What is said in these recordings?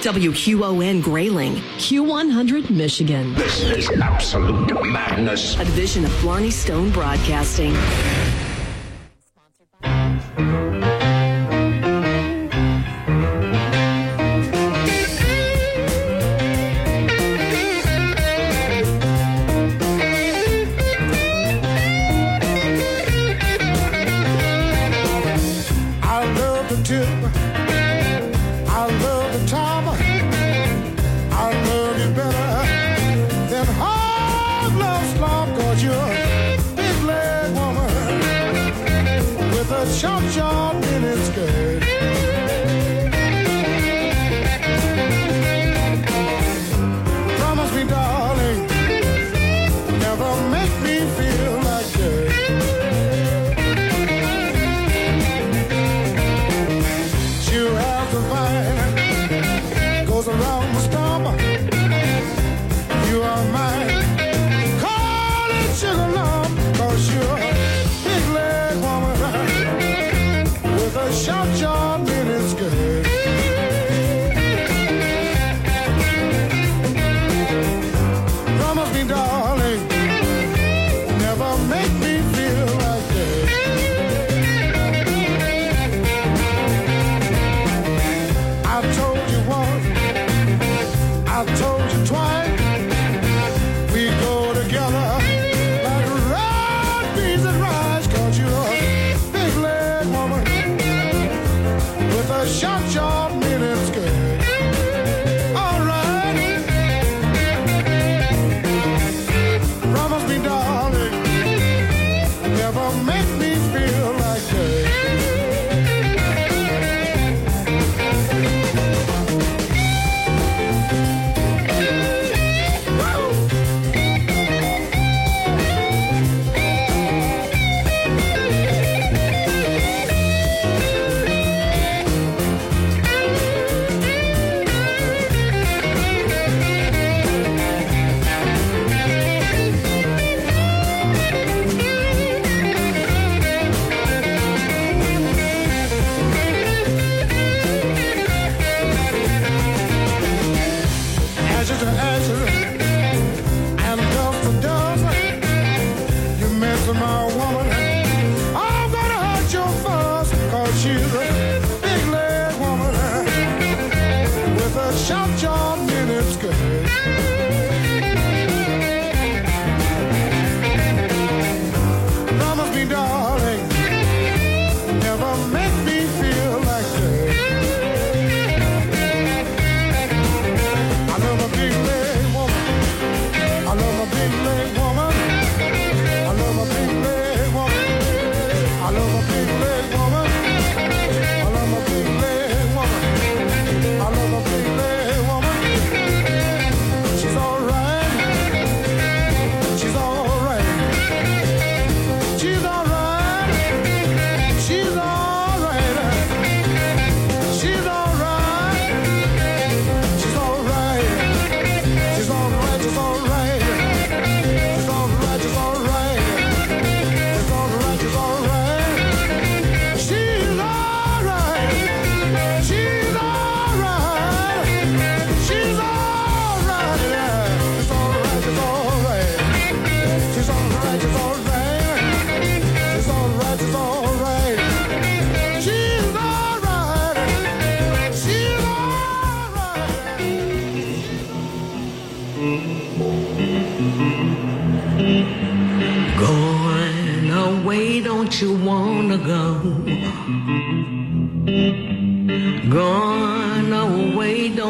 WQON Grayling, Q100 Michigan. This is absolute madness. A division of Blarney Stone Broadcasting.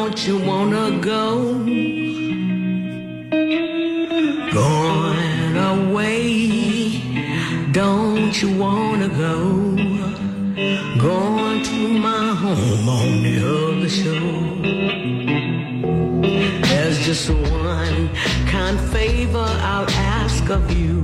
don't you wanna go? Going away, don't you wanna go? Going to my home on the other shore. There's just one kind favor I'll ask of you.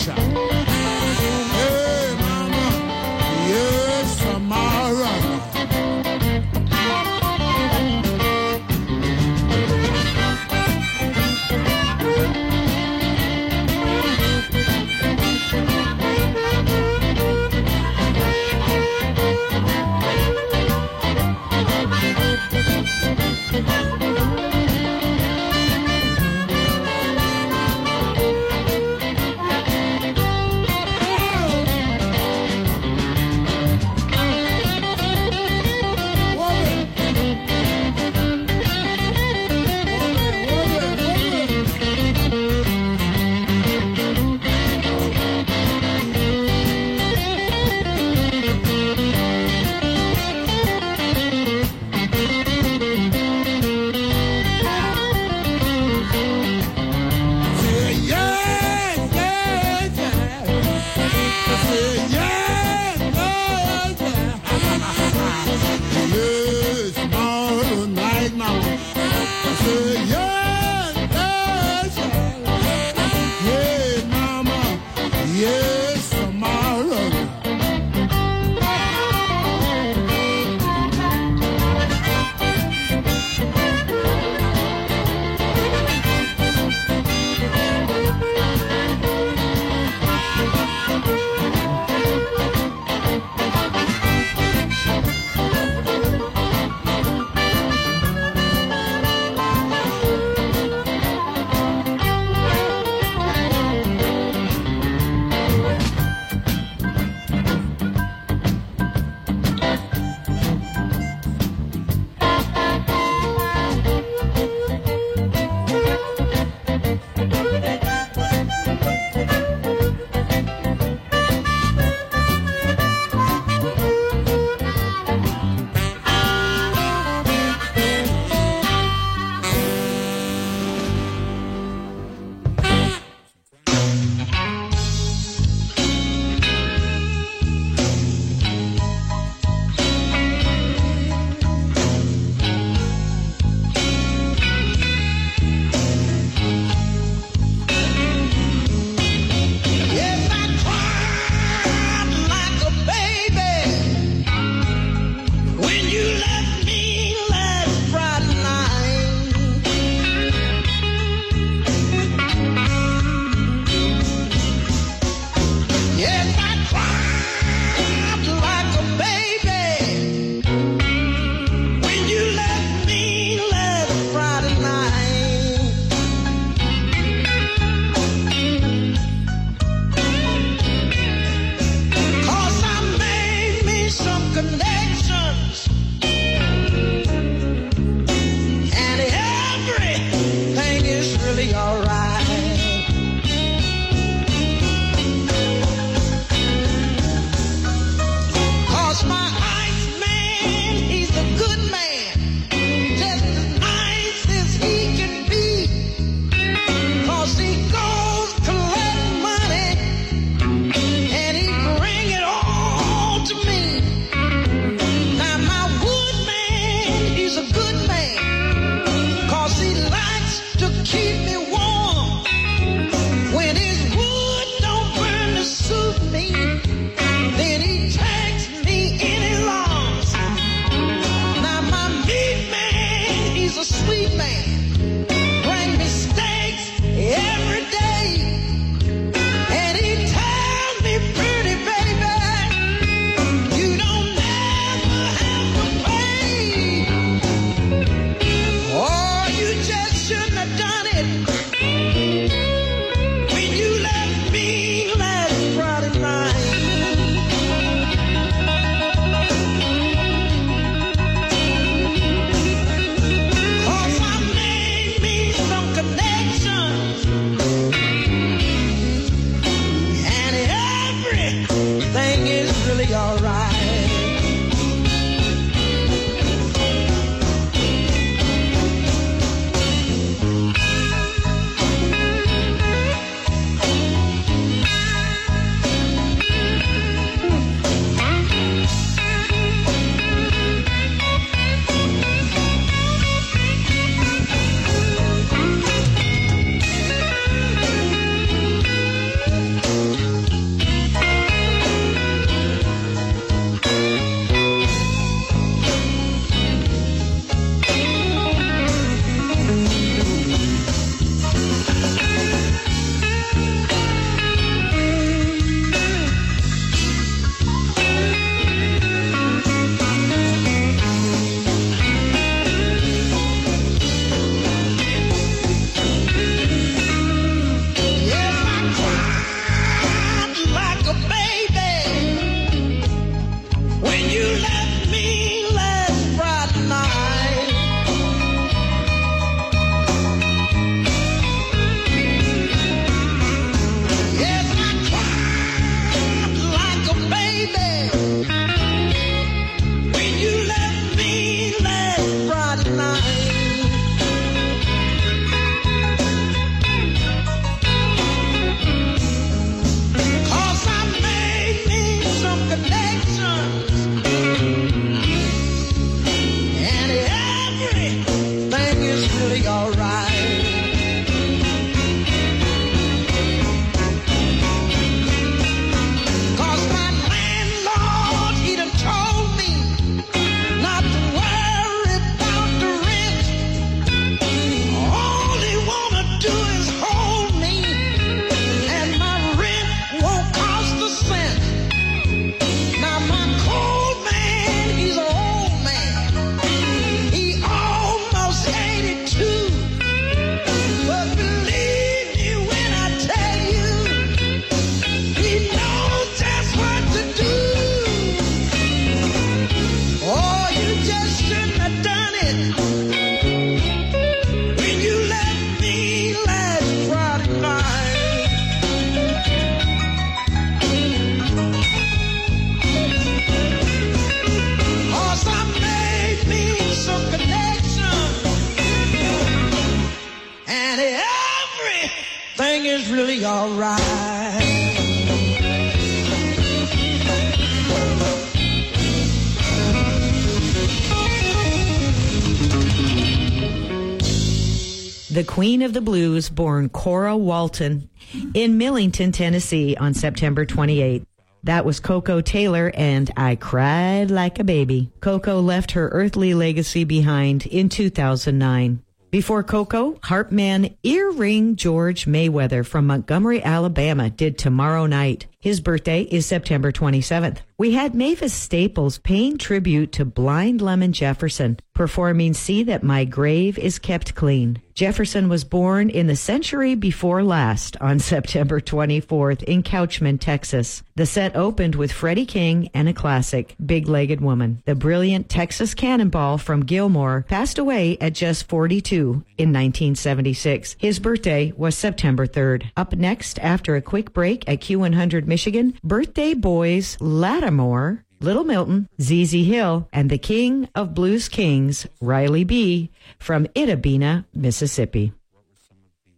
Jump Queen of the Blues, born Cora Walton in Millington, Tennessee on September 28th. That was Koko Taylor and I Cried Like a Baby. Koko left her earthly legacy behind in 2009. Before Koko, harpman Earring George Mayweather from Montgomery, Alabama did Tomorrow Night. His birthday is September 27th. We had Mavis Staples paying tribute to Blind Lemon Jefferson, performing See That My Grave is Kept Clean. Jefferson was born in the century before last on September 24th in Coutchman, Texas. The set opened with Freddie King and a classic, Big Legged Woman. The brilliant Texas Cannonball from Gilmer passed away at just 42 in 1976. His birthday was September 3rd. Up next, after a quick break at Q100 Michigan, birthday boys Latimore Little Milton, ZZ Hill, and the King of Blues Kings, Riley B. from Itta Mississippi.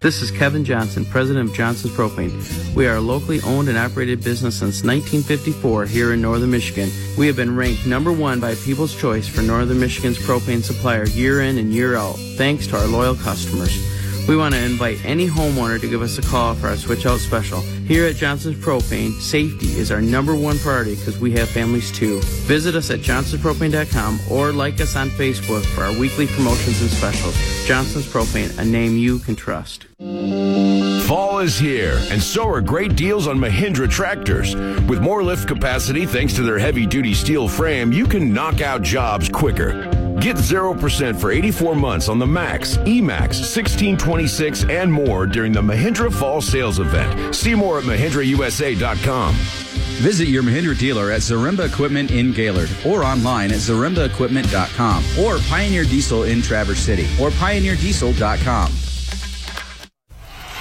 This is Kevin Johnson, president of Johnson's Propane. We are a locally owned and operated business since 1954 here in northern Michigan. We have been ranked number one by People's Choice for northern Michigan's propane supplier year in and year out, thanks to our loyal customers. We want to invite any homeowner to give us a call for our switch out special. Here at Johnson's Propane, safety is our number one priority because we have families too. Visit us at johnsonspropane.com or like us on Facebook for our weekly promotions and specials. Johnson's Propane, a name you can trust. Fall is here, and so are great deals on Mahindra tractors. With more lift capacity thanks to their heavy duty steel frame, you can knock out jobs quicker. Get 0% for 84 months on the Max, E-Max, 1626, and more during the Mahindra Fall Sales Event. See more at MahindraUSA.com. Visit your Mahindra dealer at Zaremba Equipment in Gaylord or online at zarembaequipment.com or Pioneer Diesel in Traverse City or pioneerdiesel.com.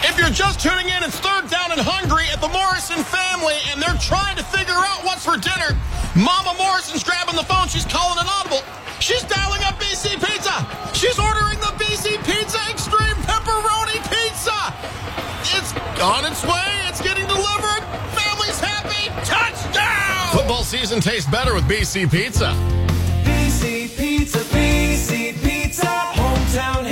If you're just tuning in, it's third down and hungry at the Morrison family, and they're trying to figure out what's for dinner. Mama Morrison's grabbing the phone. She's calling an audible. She's dialing up BC Pizza. She's ordering the BC Pizza Extreme Pepperoni Pizza. It's on its way. It's getting delivered. Family's happy. Touchdown! Football season tastes better with BC Pizza. BC Pizza, BC Pizza, hometown.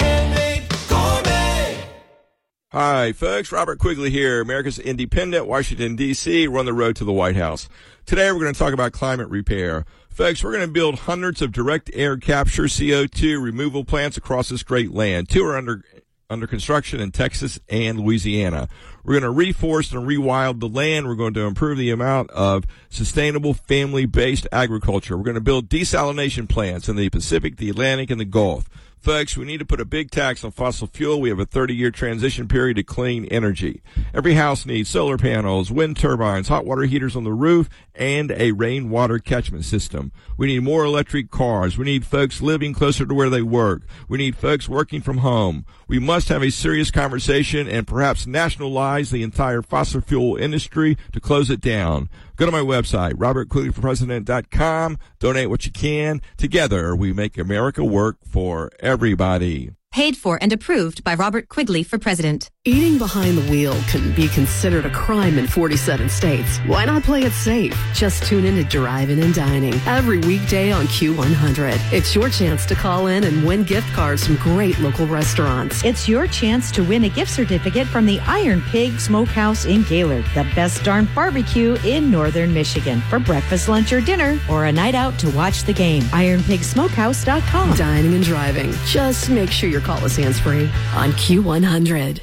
Hi, folks. Robert Quigley here, America's Independent, Washington, D.C., run the road to the White House. Today we're going to talk about climate repair. Folks, we're going to build hundreds of direct air capture CO2 removal plants across this great land. Two are under under construction in Texas and Louisiana. We're going to reforest and rewild the land. We're going to improve the amount of sustainable family-based agriculture. We're going to build desalination plants in the Pacific, the Atlantic, and the Gulf. Folks, we need to put a big tax on fossil fuel. We have a 30 year transition period to clean energy. Every house needs solar panels, wind turbines, hot water heaters on the roof, and a rainwater catchment system. We need more electric cars. We need folks living closer to where they work. We need folks working from home. We must have a serious conversation and perhaps nationalize the entire fossil fuel industry to close it down. Go to my website, robertquigleyforpresident.com. Donate what you can. Together, we make America work for everybody. Paid for and approved by Robert Quigley for president. Eating behind the wheel can be considered a crime in 47 states. Why not play it safe? Just tune in to Driving and Dining every weekday on Q100. It's your chance to call in and win gift cards from great local restaurants. It's your chance to win a gift certificate from the Iron Pig Smokehouse in Gaylord, the best darn barbecue in northern Michigan for breakfast, lunch, or dinner, or a night out to watch the game. IronPigSmokehouse.com. Dining and driving. Just make sure your call is hands free on Q100.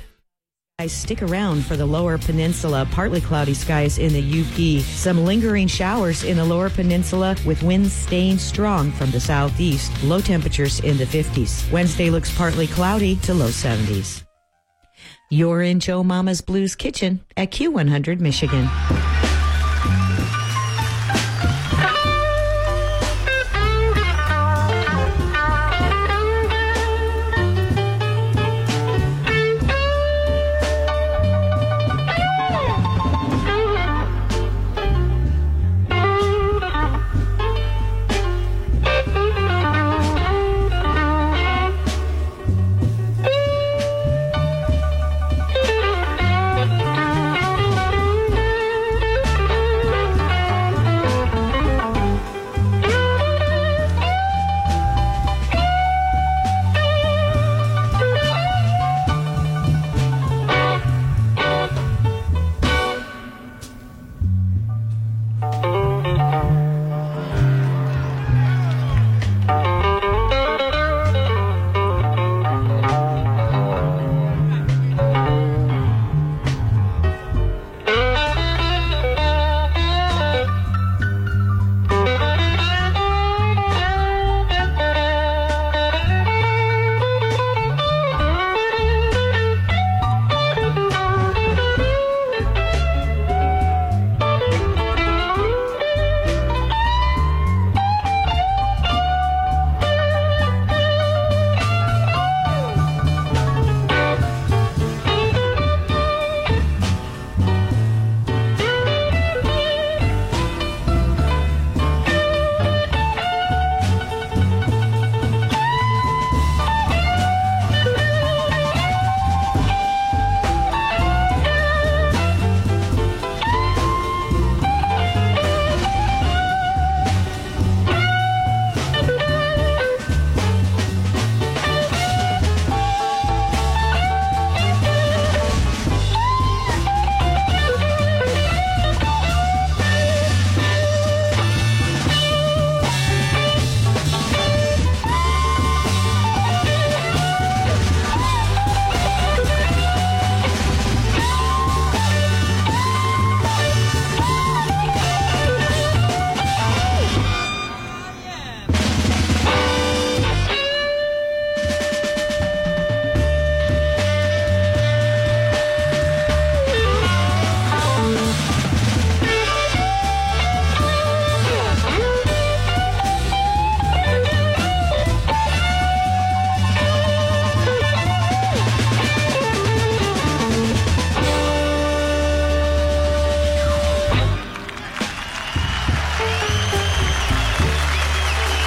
I stick around for the lower peninsula. Partly cloudy skies in the UP. Some lingering showers in the lower peninsula with winds staying strong from the southeast. Low temperatures in the 50s. Wednesday looks partly cloudy to low 70s. You're in Joe Mama's Blues Kitchen at Q100 Michigan.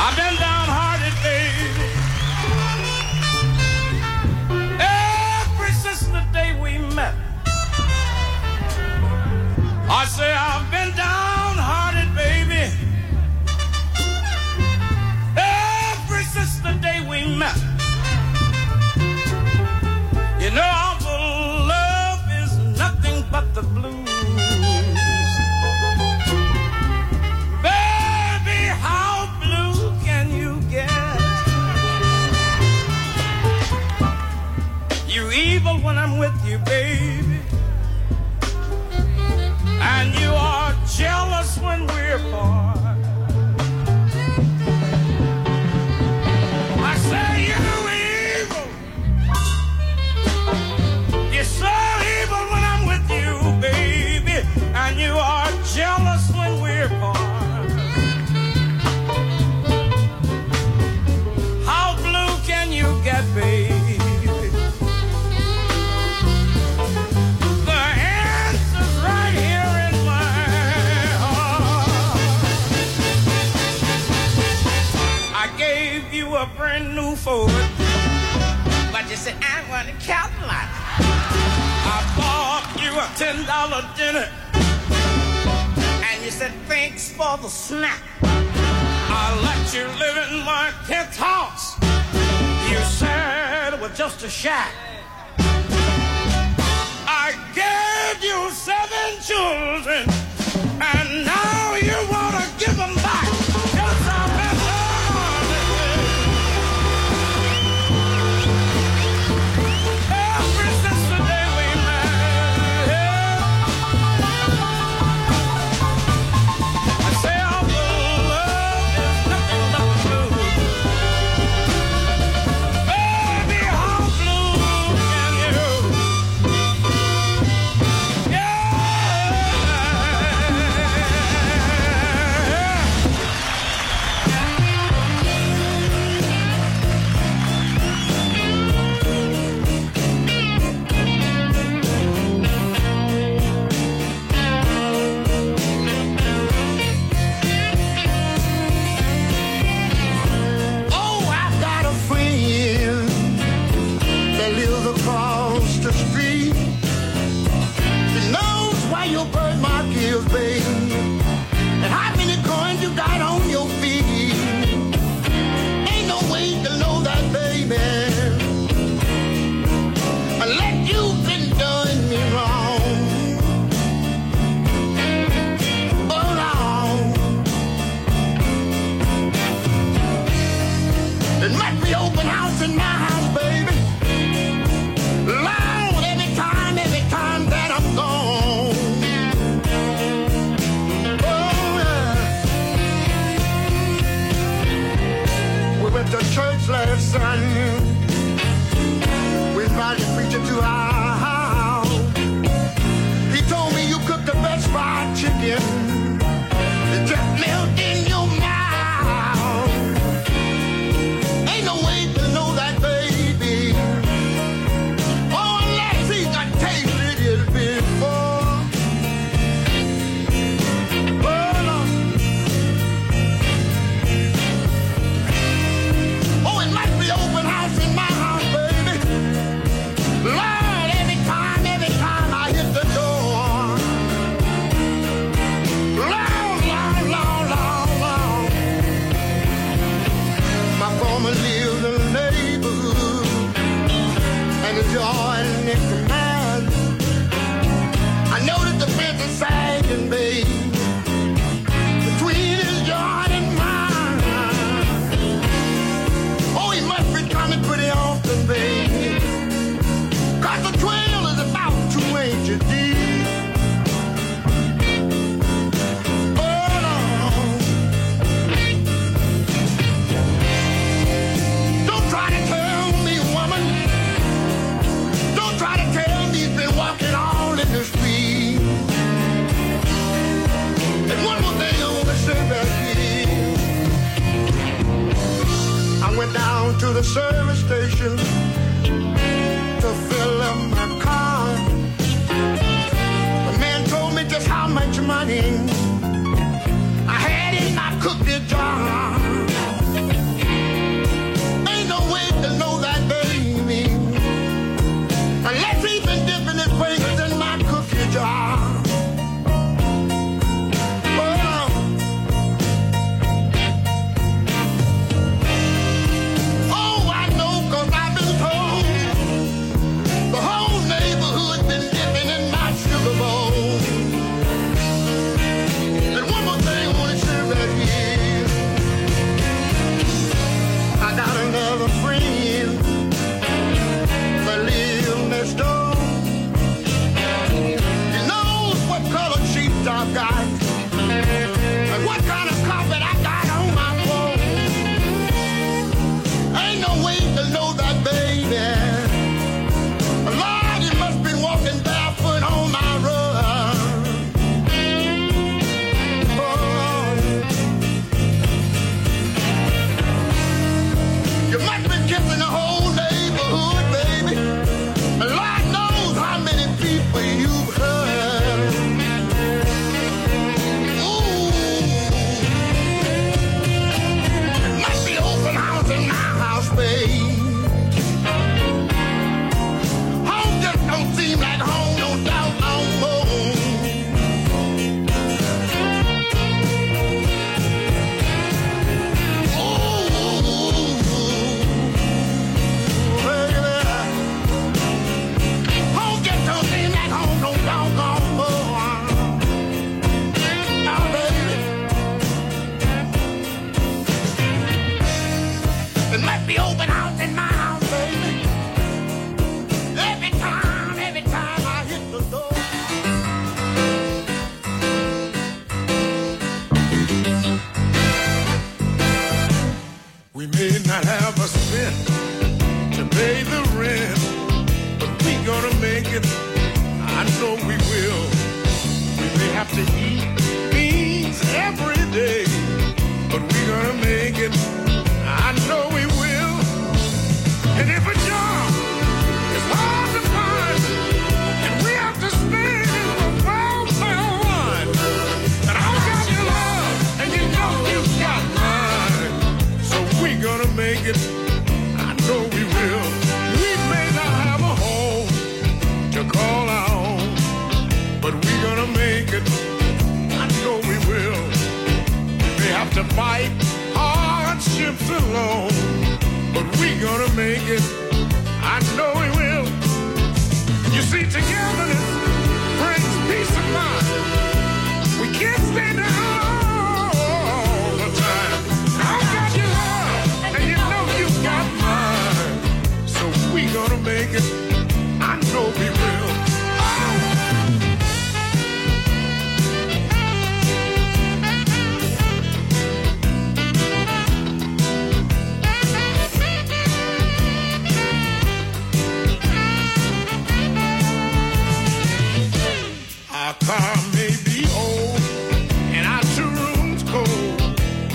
Abdel forward. But you said, I want to Cadillac. I bought you a ten dollar dinner. And you said, thanks for the snack. I let you live in my penthouse. You said it was just a shack. I gave you seven children.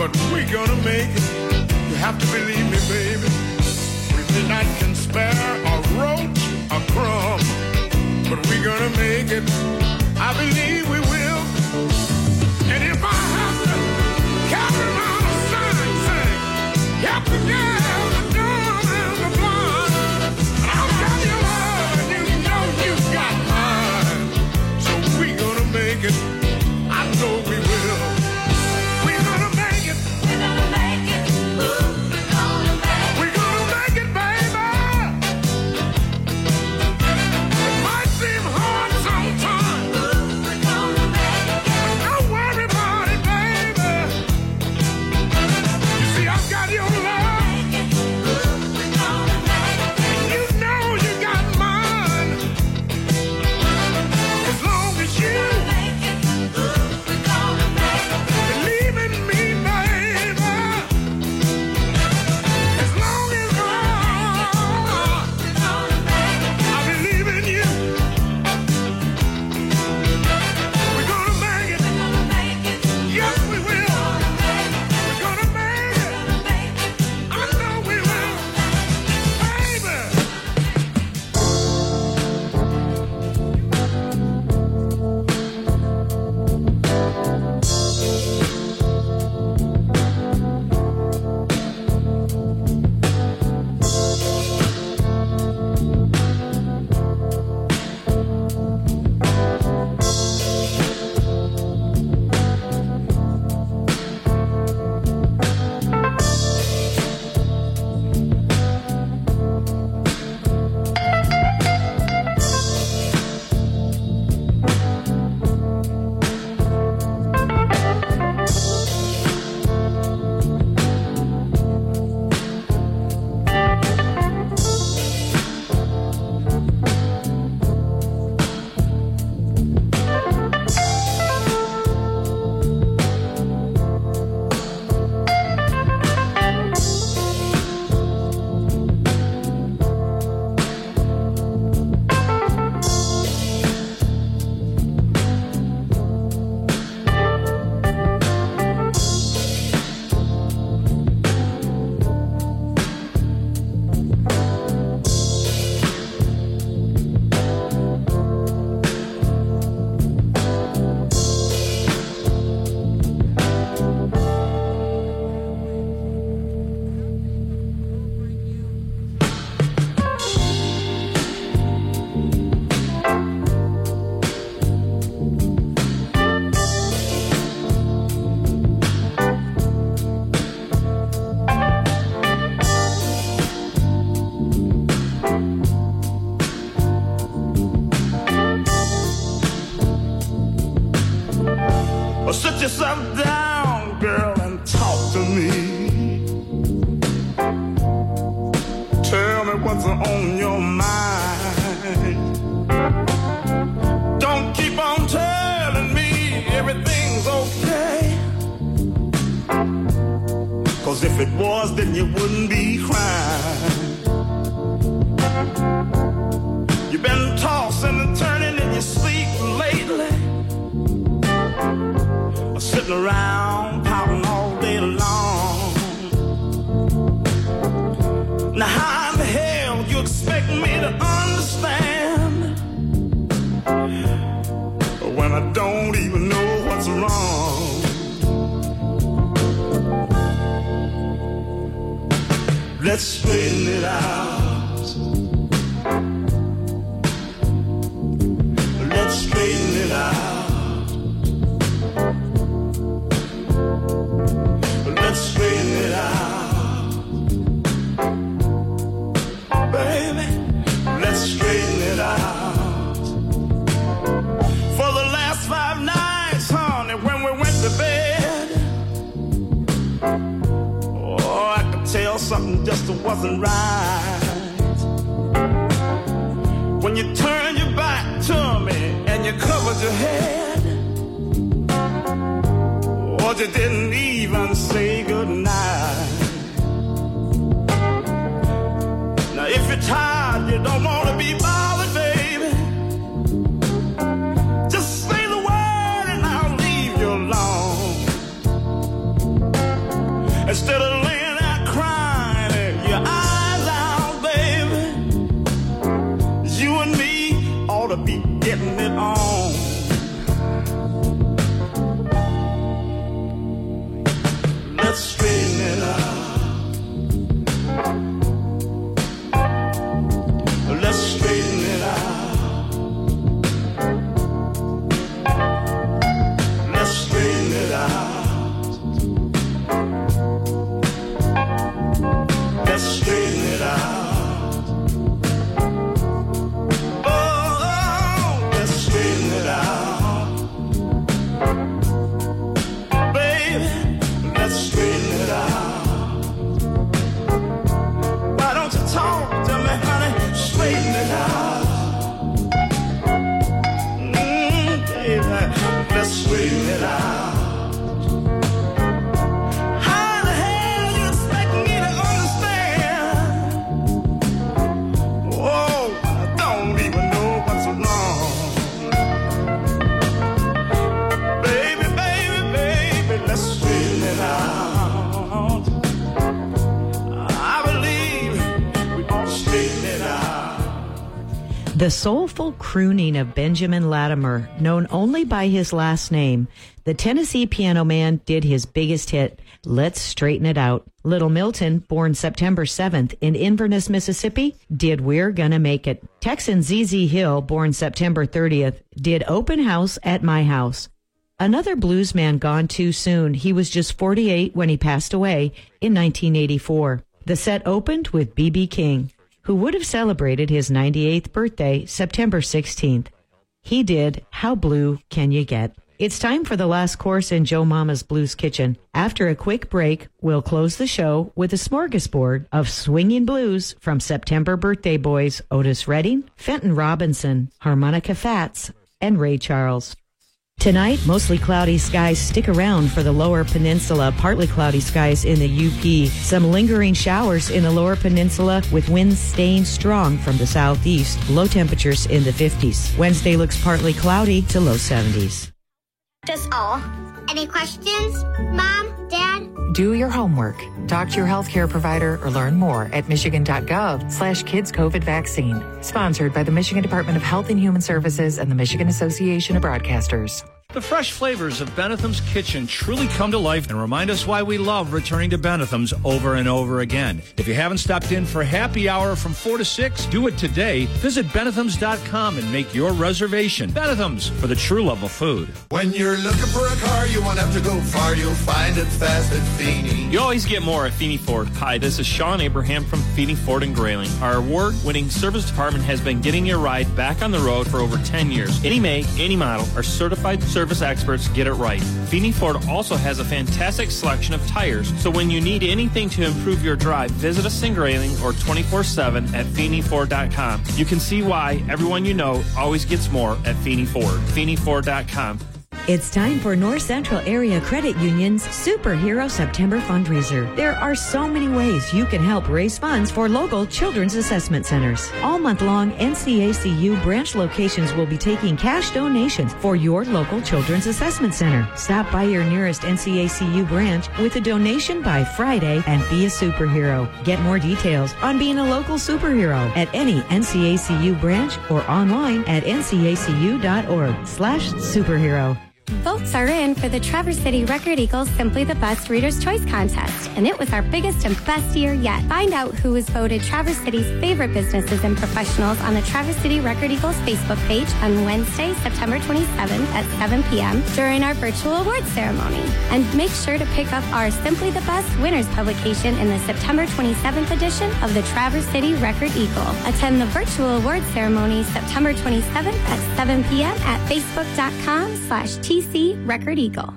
but we're gonna make it. You have to believe me, baby. We may not can spare a roach, a crumb, but we're gonna make it. I believe. The soulful crooning of Benjamin Latimore, known only by his last name, the Tennessee piano man did his biggest hit, Let's Straighten It Out. Little Milton, born September 7th in Inverness, Mississippi, did We're Gonna Make It. Texan ZZ Hill, born September 30th, did Open House at My House. Another blues man gone too soon. He was just 48 when he passed away in 1984. The set opened with B.B. King, who would have celebrated his 98th birthday September 16th. He did How Blue Can You Get? It's time for the last course in Joe Mama's Blues Kitchen. After a quick break, we'll close the show with a smorgasbord of swinging blues from September birthday boys Otis Redding, Fenton Robinson, Harmonica Fats, and Ray Charles. Tonight, mostly cloudy skies stick around for the lower peninsula, partly cloudy skies in the UP. Some lingering showers in the lower peninsula with winds staying strong from the southeast. Low temperatures in the 50s. Wednesday looks partly cloudy to low 70s. That's all. Any questions? Mom? Dad? Do your homework. Talk to your healthcare provider or learn more at michigan.gov slash kids COVID vaccine. Sponsored by the Michigan Department of Health and Human Services and the Michigan Association of Broadcasters. The fresh flavors of Bennethum's Kitchen truly come to life and remind us why we love returning to Bennethum's over and over again. If you haven't stopped in for happy hour from 4 to 6, do it today. Visit Bennethums.com and make your reservation. Benethams, for the true love of food. When you're looking for a car, you won't have to go far. You'll find it fast at Feeney. You always get more at Feeney Ford. Hi, this is Sean Abraham from Feeney Ford and Grayling. Our award-winning service department has been getting your ride back on the road for over 10 years. Any make, any model, our certified service service experts get it right. Feeney Ford also has a fantastic selection of tires, so when you need anything to improve your drive, visit us in Grayling or 24-7 at FeeneyFord.com. You can see why everyone you know always gets more at Feeney Ford. FeeneyFord.com. It's time for North Central Area Credit Union's Superhero September fundraiser. There are so many ways you can help raise funds for local children's assessment centers. All month long, NCACU branch locations will be taking cash donations for your local children's assessment center. Stop by your nearest NCACU branch with a donation by Friday and be a superhero. Get more details on being a local superhero at any NCACU branch or online at ncacu.org slash superhero. Votes are in for the Traverse City Record Eagles Simply the Best Reader's Choice Contest, and it was our biggest and best year yet. Find out who was voted Traverse City's favorite businesses and professionals on the Traverse City Record Eagles Facebook page on Wednesday, September 27th at 7 p.m. during our virtual awards ceremony. And make sure to pick up our Simply the Best Winners publication in the September 27th edition of the Traverse City Record Eagle. Attend the virtual awards ceremony September 27th at 7 p.m. at facebook.com slash TC Record Eagle.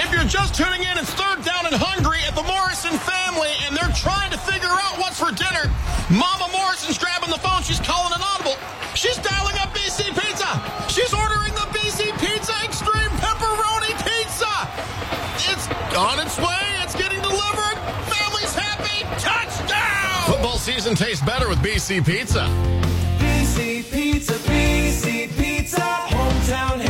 If you're just tuning in, it's third down and hungry at the Morrison family, and they're trying to figure out what's for dinner. Mama Morrison's grabbing the phone. She's calling an audible. She's dialing up BC Pizza. She's ordering the BC Pizza Extreme Pepperoni Pizza. It's on its way. It's getting delivered. Family's happy. Touchdown! Football season tastes better with BC Pizza. BC Pizza, BC Pizza, hometown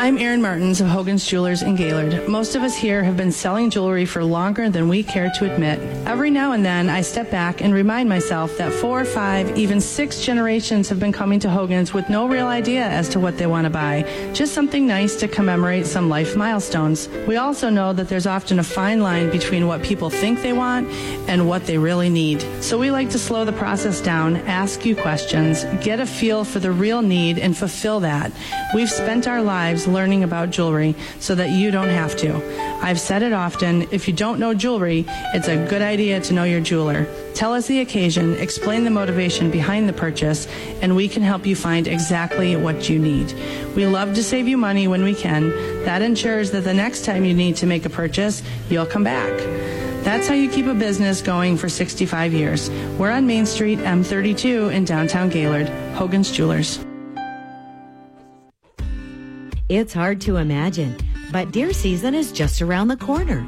I'm Erin Martins of Hogan's Jewelers in Gaylord. Most of us here have been selling jewelry for longer than we care to admit. Every now and then, I step back and remind myself that four, five, even six generations have been coming to Hogan's with no real idea as to what they want to buy. Just something nice to commemorate some life milestones. We also know that there's often a fine line between what people think they want and what they really need. So we like to slow the process down, ask you questions, get a feel for the real need, and fulfill that. We've spent our lives learning about jewelry so that you don't have to. I've said it often if you don't know jewelry, it's a good idea to know your jeweler. Tell us the occasion, explain the motivation behind the purchase, and we can help you find exactly what you need. We love to save you money when we can. That ensures that the next time you need to make a purchase, you'll come back. That's how you keep a business going for 65 years. We're on Main Street, M32 in downtown Gaylord. Hogan's Jewelers. It's hard to imagine, but deer season is just around the corner.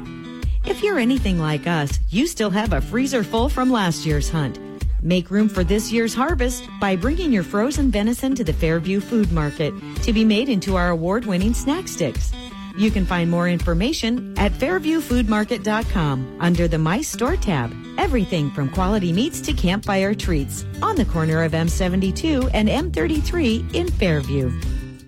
If you're anything like us, you still have a freezer full from last year's hunt. Make room for this year's harvest by bringing your frozen venison to the Fairview Food Market to be made into our award-winning snack sticks. You can find more information at fairviewfoodmarket.com under the My Store tab. Everything from quality meats to campfire treats on the corner of M72 and M33 in Fairview.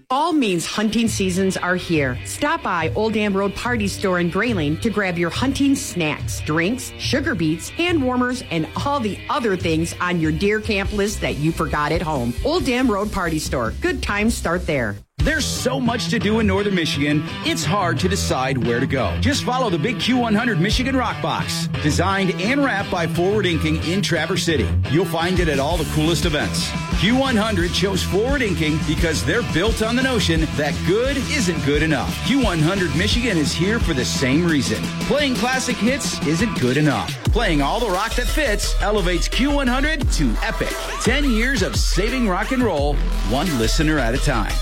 Fall means hunting seasons are here. Stop by Old Dam Road Party Store in Grayling to grab your hunting snacks, drinks, sugar beets, hand warmers, and all the other things on your deer camp list that you forgot at home. Old Dam Road Party Store. Good times start there. There's so much to do in northern Michigan, it's hard to decide where to go. Just follow the big Q100 Michigan Rock Box, designed and wrapped by Forward Inking in Traverse City. You'll find it at all the coolest events. Q100 chose Forward Inking because they're built on the notion that good isn't good enough. Q100 Michigan is here for the same reason. Playing classic hits isn't good enough. Playing all the rock that fits elevates Q100 to epic. 10 years of saving rock and roll, one listener at a time.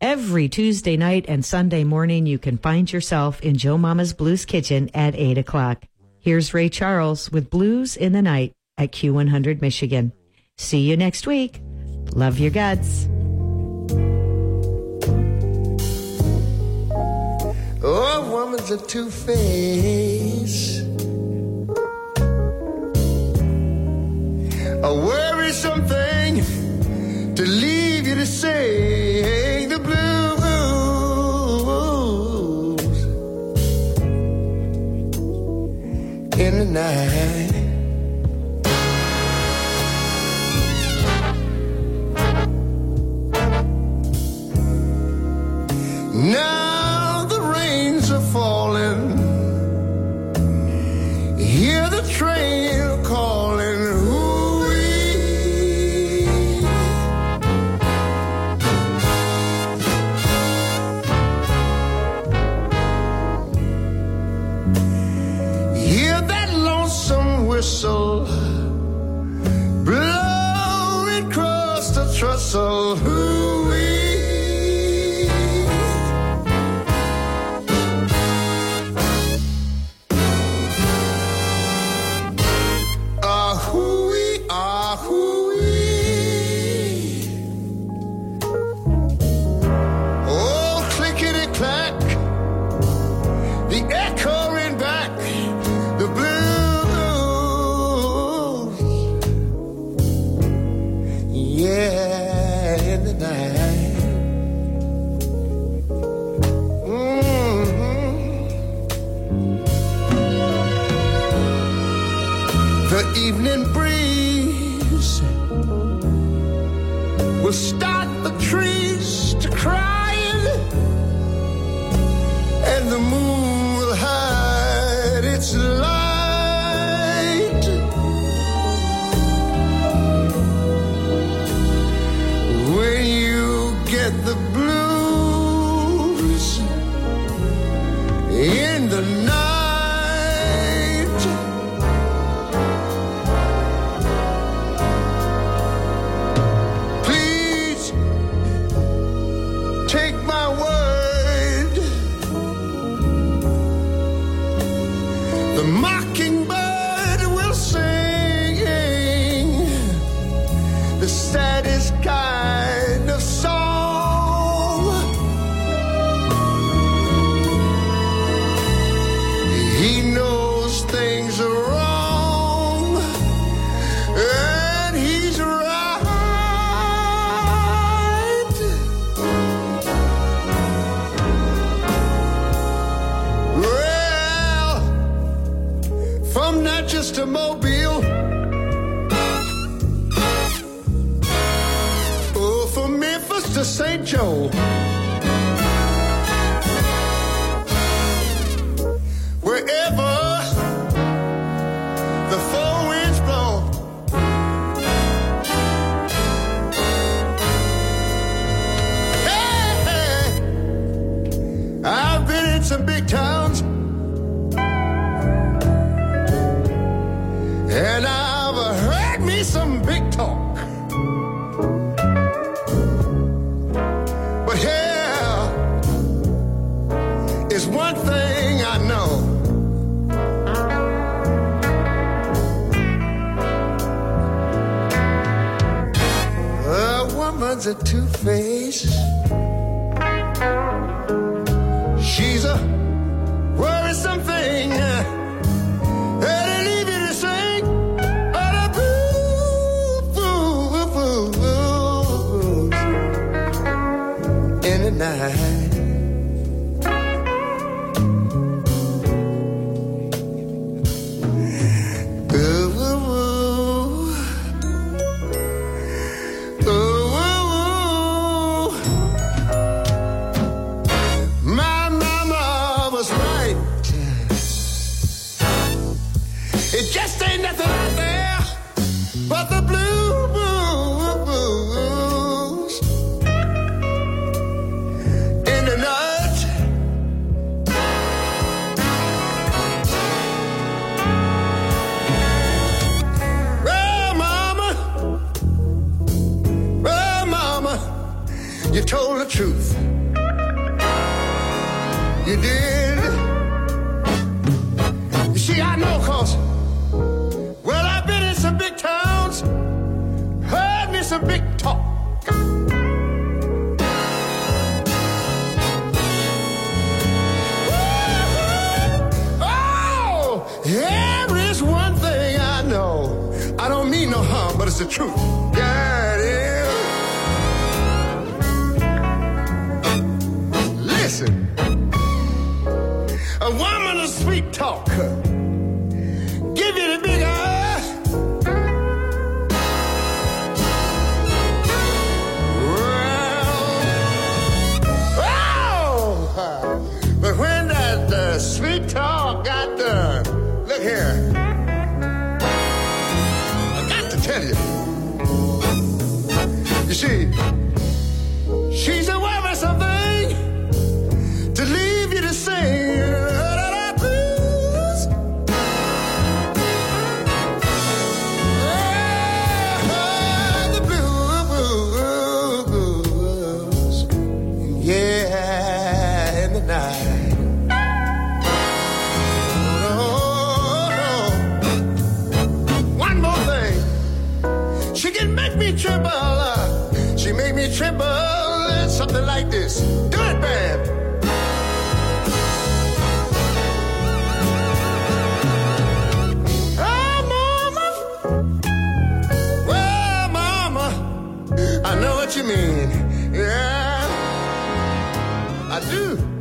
Every Tuesday night and Sunday morning, you can find yourself in Joe Mama's Blues Kitchen at 8 o'clock. Here's Ray Charles with Blues in the Night at Q100 Michigan. See you next week. Love your guts. Oh, woman's a two-face. A worrisome thing to leave you to sing night. The Do.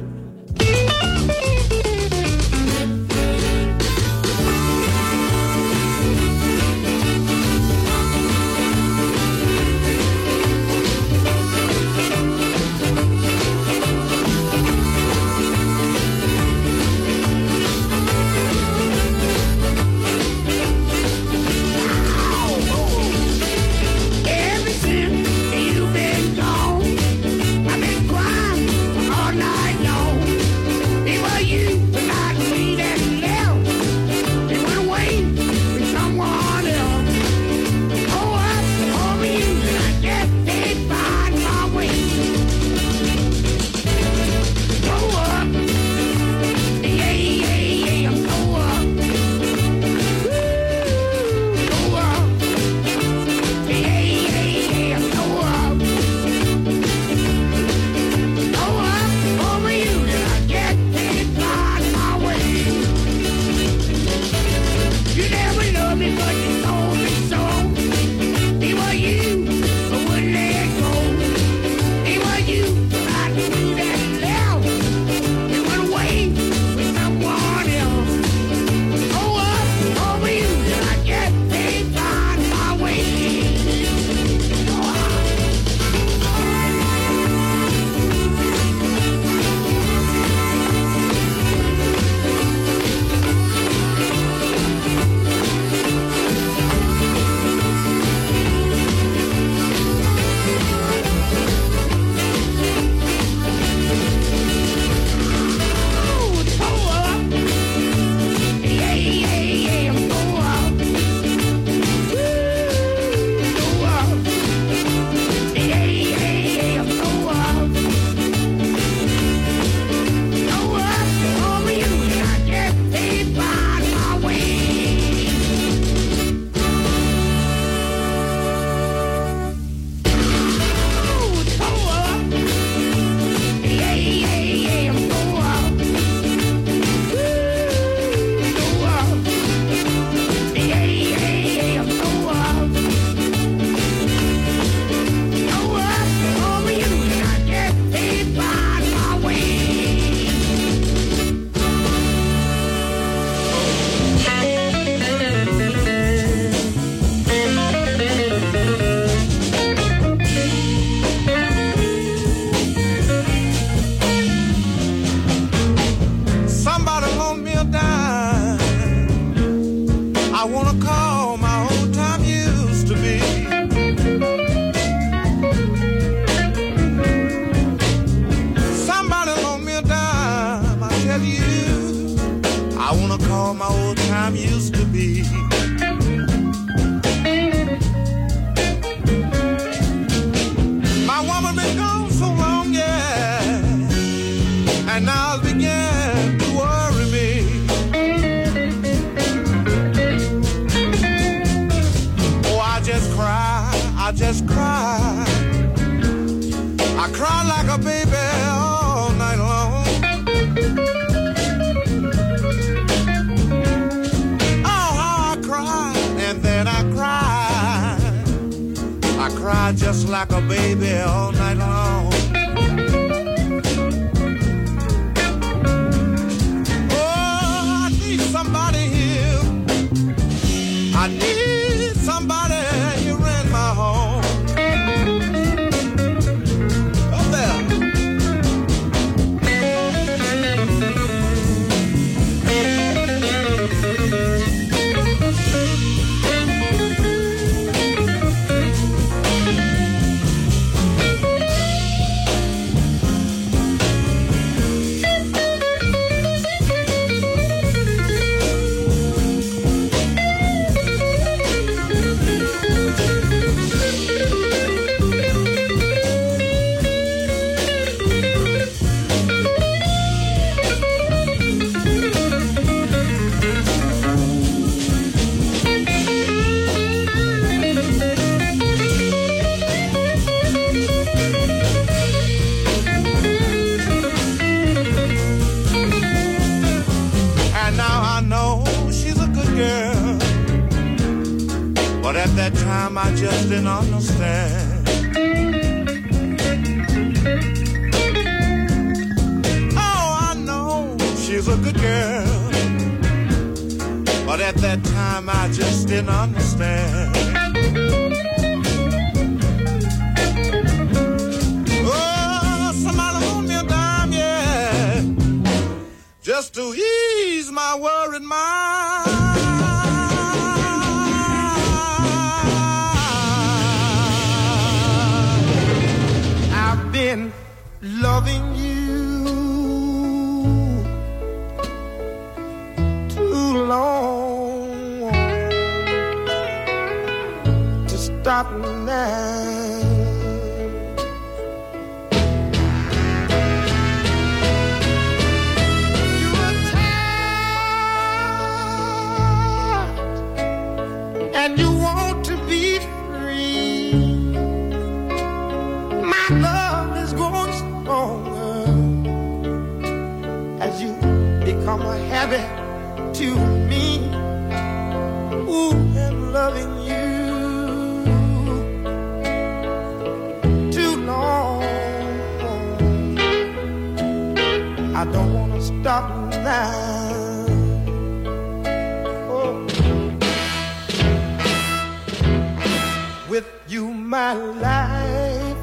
my life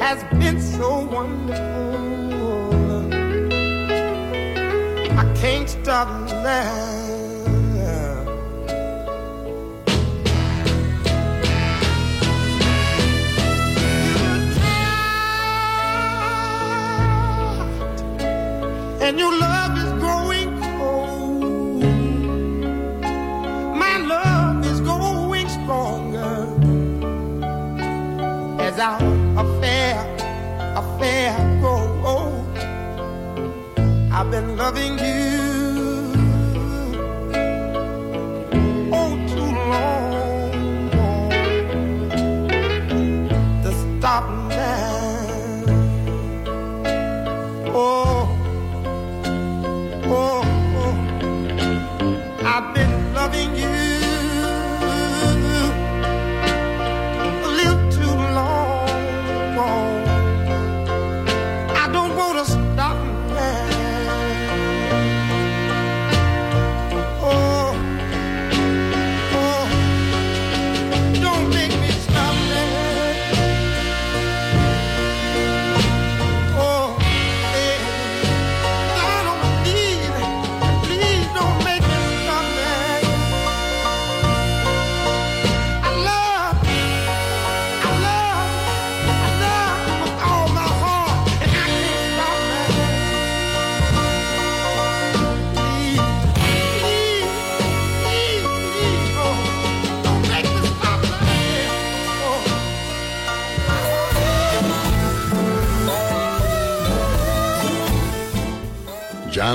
has been so wonderful. I can't stop now. And you love I've been loving you.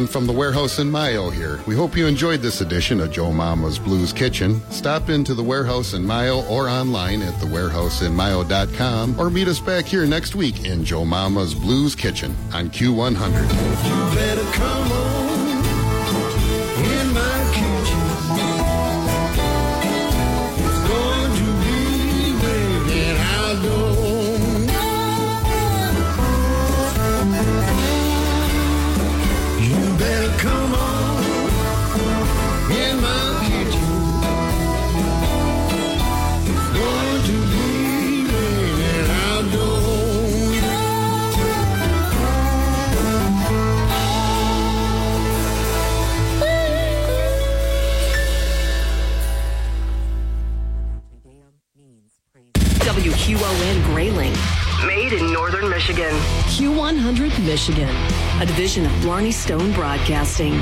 John from the warehouse in Mio here. We hope you enjoyed this edition of Joe Mama's Blues Kitchen. Stop into the warehouse in Mio or online at thewarehouseinmio.com or meet us back here next week in Joe Mama's Blues Kitchen on Q100. Michigan. Q100 Michigan, a division of Blarney Stone Broadcasting.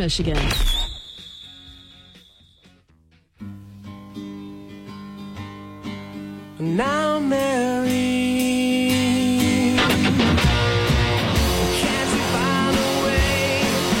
Michigan.